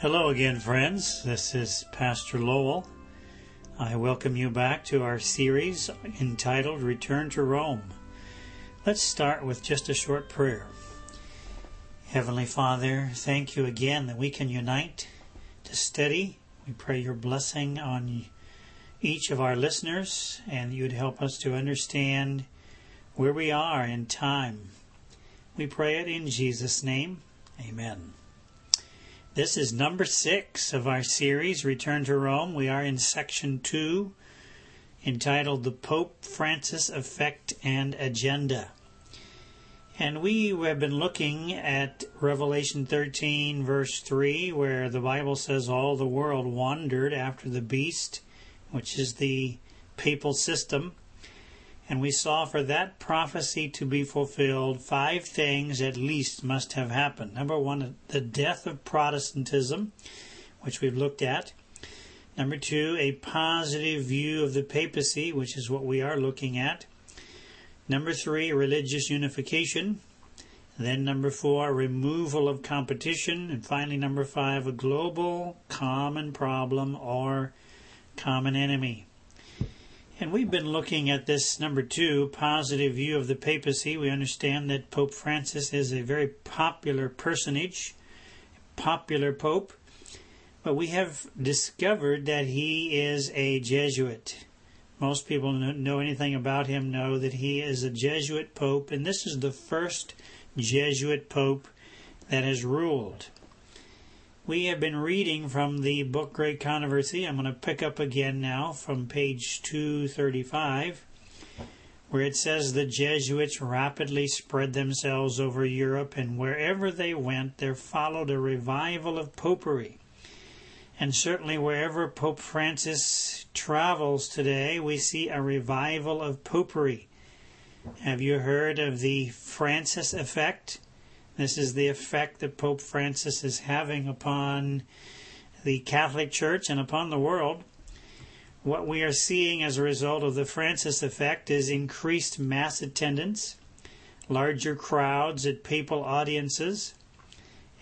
Hello again, friends. This is Pastor Lowell. I welcome you back to our series entitled Return to Rome. Let's start with just a short prayer. Heavenly Father, thank you again that we can unite to study. We pray your blessing on each of our listeners and you'd help us to understand where we are in time. We pray it in Jesus' name. Amen. This is number six of our series, Return to Rome. We are in section two, entitled The Pope Francis Effect and Agenda. And we have been looking at Revelation 13, verse 3, where the Bible says all the world wandered after the beast, which is the papal system. And we saw for that prophecy to be fulfilled, five things at least must have happened. Number one, the death of Protestantism, which we've looked at. Number two, a positive view of the papacy, which is what we are looking at. Number three, religious unification. Then number four, removal of competition. And finally, number five, a global common problem or common enemy. And we've been looking at this number two, positive view of the papacy. We understand that Pope Francis is a very popular personage, popular pope, but we have discovered that he is a Jesuit. Most people know anything about him know that he is a Jesuit pope, and this is the first Jesuit pope that has ruled. We have been reading from the book Great Controversy. I'm going to pick up again now from page 235, where it says the Jesuits rapidly spread themselves over Europe, and wherever they went, there followed a revival of popery. And certainly, wherever Pope Francis travels today, we see a revival of popery. Have you heard of the Francis effect? This is the effect that Pope Francis is having upon the Catholic Church and upon the world. What we are seeing as a result of the Francis effect is increased mass attendance, larger crowds at papal audiences,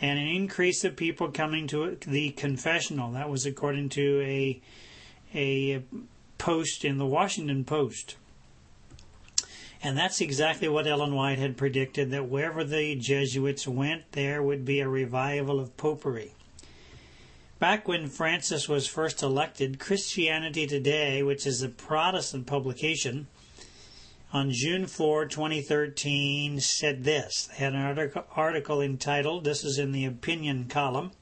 and an increase of people coming to the confessional. That was according to a a post in the Washington Post. And that's exactly what Ellen White had predicted that wherever the Jesuits went, there would be a revival of popery. Back when Francis was first elected, Christianity Today, which is a Protestant publication, on June 4, 2013, said this. They had an article entitled, this is in the opinion column,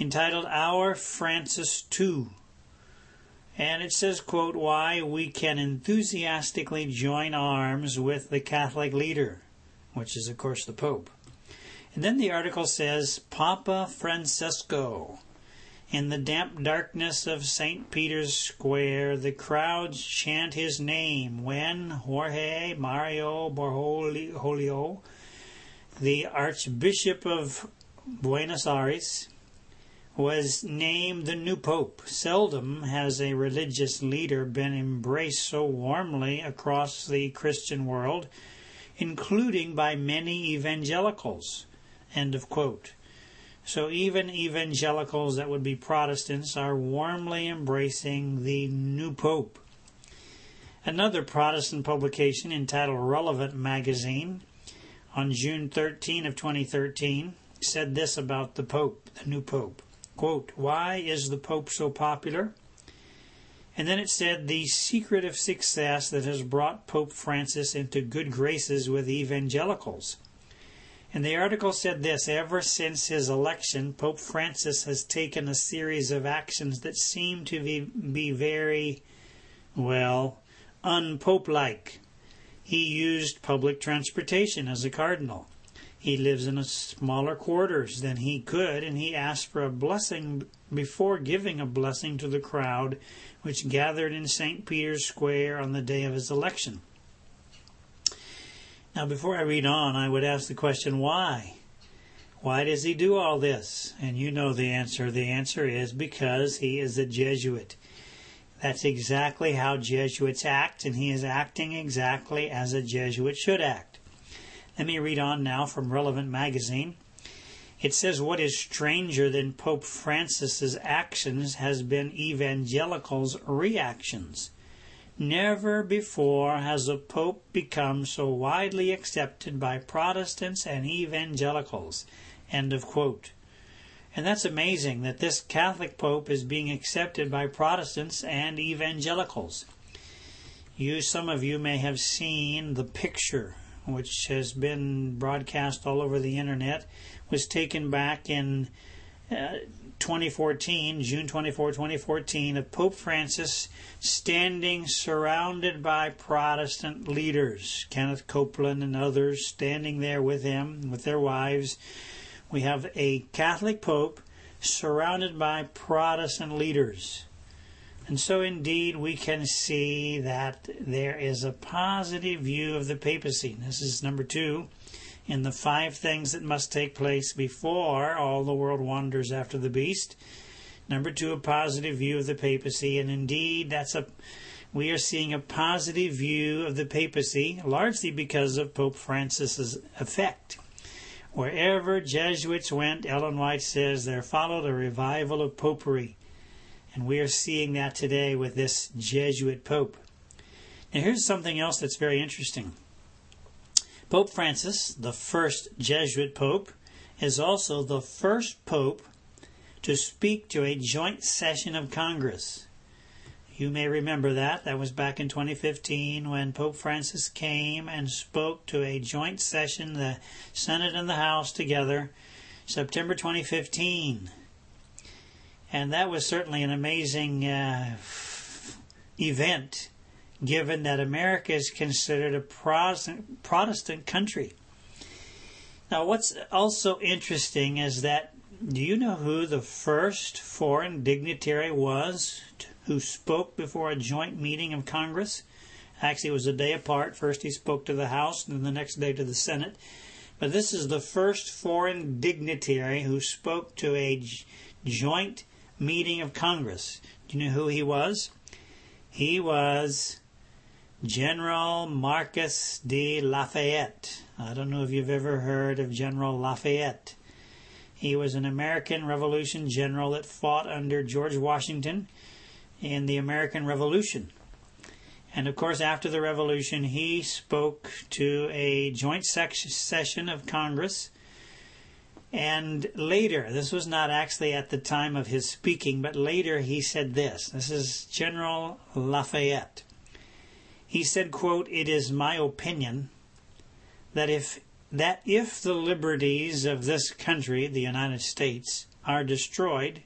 entitled Our Francis Too and it says, quote, why we can enthusiastically join arms with the Catholic leader, which is, of course, the Pope. And then the article says, Papa Francesco. In the damp darkness of St. Peter's Square, the crowds chant his name when Jorge Mario Bergoglio, the Archbishop of Buenos Aires, was named the new pope. Seldom has a religious leader been embraced so warmly across the Christian world, including by many evangelicals. End of quote. So even evangelicals that would be Protestants are warmly embracing the new pope. Another Protestant publication entitled Relevant Magazine on June 13 of 2013 said this about the pope, the new pope. Quote, Why is the Pope so popular? And then it said, The secret of success that has brought Pope Francis into good graces with evangelicals. And the article said this Ever since his election, Pope Francis has taken a series of actions that seem to be, be very, well, unpope like. He used public transportation as a cardinal. He lives in smaller quarters than he could, and he asked for a blessing before giving a blessing to the crowd which gathered in St. Peter's Square on the day of his election. Now, before I read on, I would ask the question why? Why does he do all this? And you know the answer. The answer is because he is a Jesuit. That's exactly how Jesuits act, and he is acting exactly as a Jesuit should act. Let me read on now from Relevant Magazine. It says, What is stranger than Pope Francis's actions has been evangelicals' reactions. Never before has a pope become so widely accepted by Protestants and evangelicals. End of quote. And that's amazing that this Catholic pope is being accepted by Protestants and evangelicals. You, some of you may have seen the picture, which has been broadcast all over the internet, was taken back in uh, 2014, June 24, 2014, of Pope Francis standing surrounded by Protestant leaders, Kenneth Copeland and others standing there with him, with their wives. We have a Catholic Pope surrounded by Protestant leaders. And so, indeed, we can see that there is a positive view of the papacy. This is number two in the five things that must take place before all the world wanders after the beast. Number two, a positive view of the papacy, and indeed, that's a we are seeing a positive view of the papacy, largely because of Pope Francis's effect. Wherever Jesuits went, Ellen White says, there followed a revival of popery. And we are seeing that today with this Jesuit Pope. Now, here's something else that's very interesting. Pope Francis, the first Jesuit pope, is also the first pope to speak to a joint session of Congress. You may remember that. That was back in 2015 when Pope Francis came and spoke to a joint session, the Senate and the House together, September 2015. And that was certainly an amazing uh, event given that America is considered a Protestant, Protestant country. Now, what's also interesting is that do you know who the first foreign dignitary was who spoke before a joint meeting of Congress? Actually, it was a day apart. First, he spoke to the House, and then the next day to the Senate. But this is the first foreign dignitary who spoke to a joint meeting of Congress. Do you know who he was? He was General Marquis de Lafayette. I don't know if you've ever heard of General Lafayette. He was an American Revolution general that fought under George Washington in the American Revolution. And of course, after the Revolution, he spoke to a joint session of Congress. And later, this was not actually at the time of his speaking, but later he said this. This is General Lafayette. He said, quote, It is my opinion that if that if the liberties of this country, the United States, are destroyed,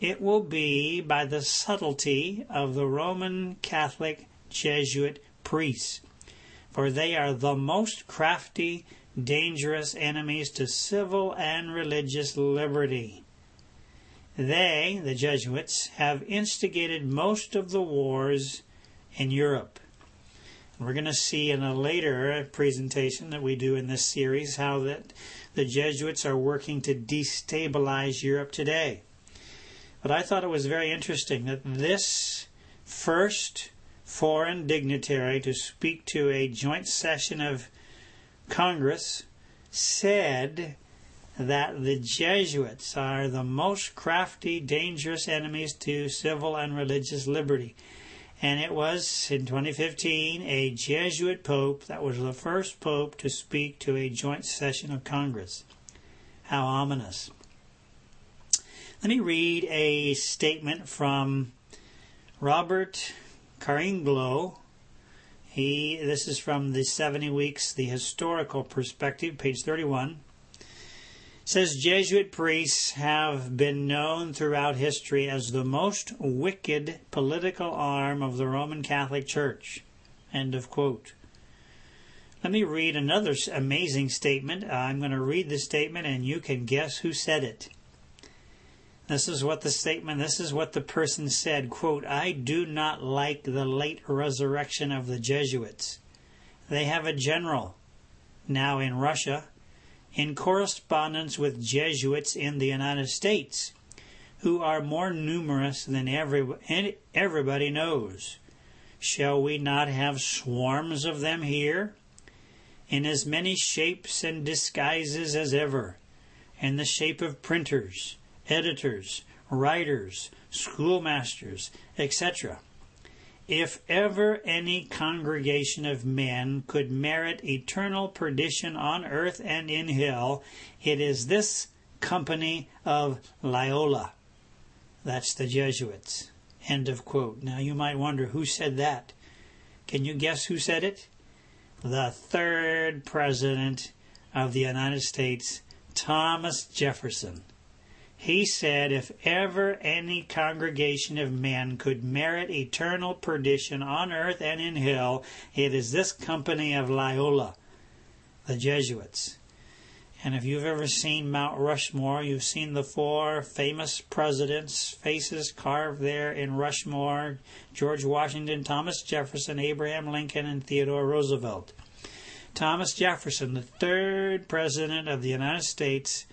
it will be by the subtlety of the Roman Catholic Jesuit priests, for they are the most crafty, dangerous enemies to civil and religious liberty. They, the Jesuits, have instigated most of the wars in Europe. We're going to see in a later presentation that we do in this series how that the Jesuits are working to destabilize Europe today. But I thought it was very interesting that this first foreign dignitary to speak to a joint session of Congress said that the Jesuits are the most crafty, dangerous enemies to civil and religious liberty and it was in 2015 a Jesuit pope that was the first pope to speak to a joint session of Congress. How ominous. Let me read a statement from Robert Caringola. He this is from the 70 weeks the historical perspective page 31 says Jesuit priests have been known throughout history as the most wicked political arm of the Roman Catholic Church. End of quote. Let me read another amazing statement. I'm going to read the statement and you can guess who said it. This is what the statement, this is what the person said, quote, I do not like the late resurrection of the Jesuits. They have a general now in Russia in correspondence with Jesuits in the United States, who are more numerous than every, everybody knows. Shall we not have swarms of them here? In as many shapes and disguises as ever, in the shape of printers, editors, writers, schoolmasters, etc. If ever any congregation of men could merit eternal perdition on earth and in hell, it is this company of Loyola. That's the Jesuits. End of quote. Now you might wonder who said that. Can you guess who said it? The third president of the United States, Thomas Jefferson. He said, If ever any congregation of men could merit eternal perdition on earth and in hell, it is this company of Loyola, the Jesuits. And if you've ever seen Mount Rushmore, you've seen the four famous presidents' faces carved there in Rushmore George Washington, Thomas Jefferson, Abraham Lincoln, and Theodore Roosevelt. Thomas Jefferson, the third president of the United States,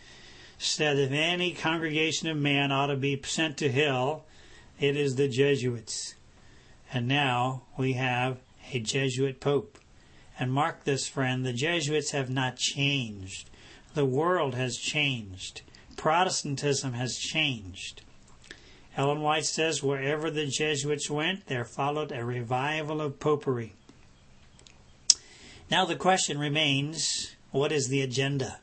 said if any congregation of men ought to be sent to hell, it is the Jesuits. And now we have a Jesuit Pope. And mark this, friend, the Jesuits have not changed. The world has changed. Protestantism has changed. Ellen White says wherever the Jesuits went, there followed a revival of popery. Now the question remains what is the agenda?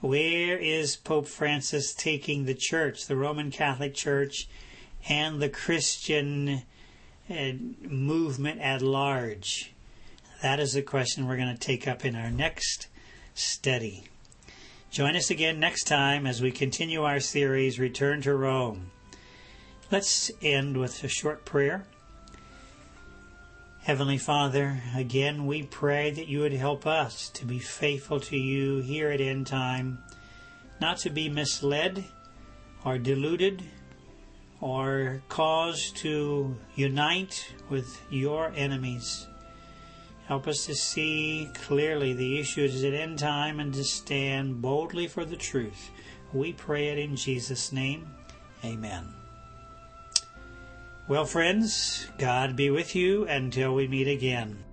Where is Pope Francis taking the church, the Roman Catholic Church, and the Christian uh, movement at large? That is the question we're going to take up in our next study. Join us again next time as we continue our series, Return to Rome. Let's end with a short prayer. Heavenly Father, again we pray that you would help us to be faithful to you here at end time, not to be misled or deluded or caused to unite with your enemies. Help us to see clearly the issues at end time and to stand boldly for the truth. We pray it in Jesus' name. Amen. Well, friends, God be with you until we meet again.